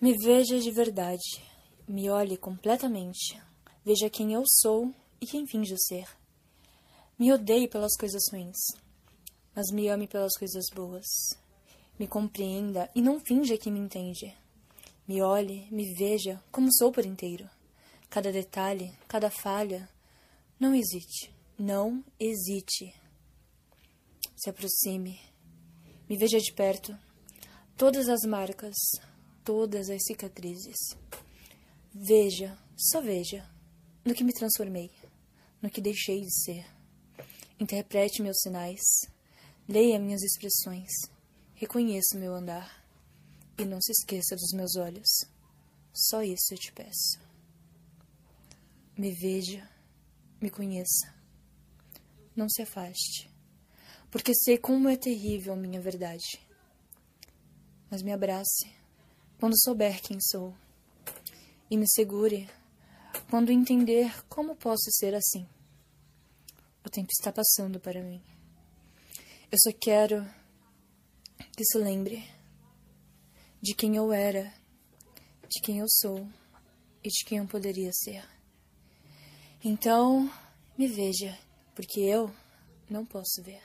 Me veja de verdade, me olhe completamente, veja quem eu sou e quem finjo ser. Me odeie pelas coisas ruins, mas me ame pelas coisas boas. Me compreenda e não finja que me entende. Me olhe, me veja como sou por inteiro. Cada detalhe, cada falha. Não hesite, não hesite. Se aproxime, me veja de perto. Todas as marcas, todas as cicatrizes. Veja, só veja, no que me transformei, no que deixei de ser. Interprete meus sinais, leia minhas expressões, reconheça meu andar e não se esqueça dos meus olhos. Só isso eu te peço. Me veja, me conheça. Não se afaste, porque sei como é terrível minha verdade. Mas me abrace quando souber quem sou, e me segure quando entender como posso ser assim. O tempo está passando para mim. Eu só quero que se lembre de quem eu era, de quem eu sou e de quem eu poderia ser. Então, me veja, porque eu não posso ver.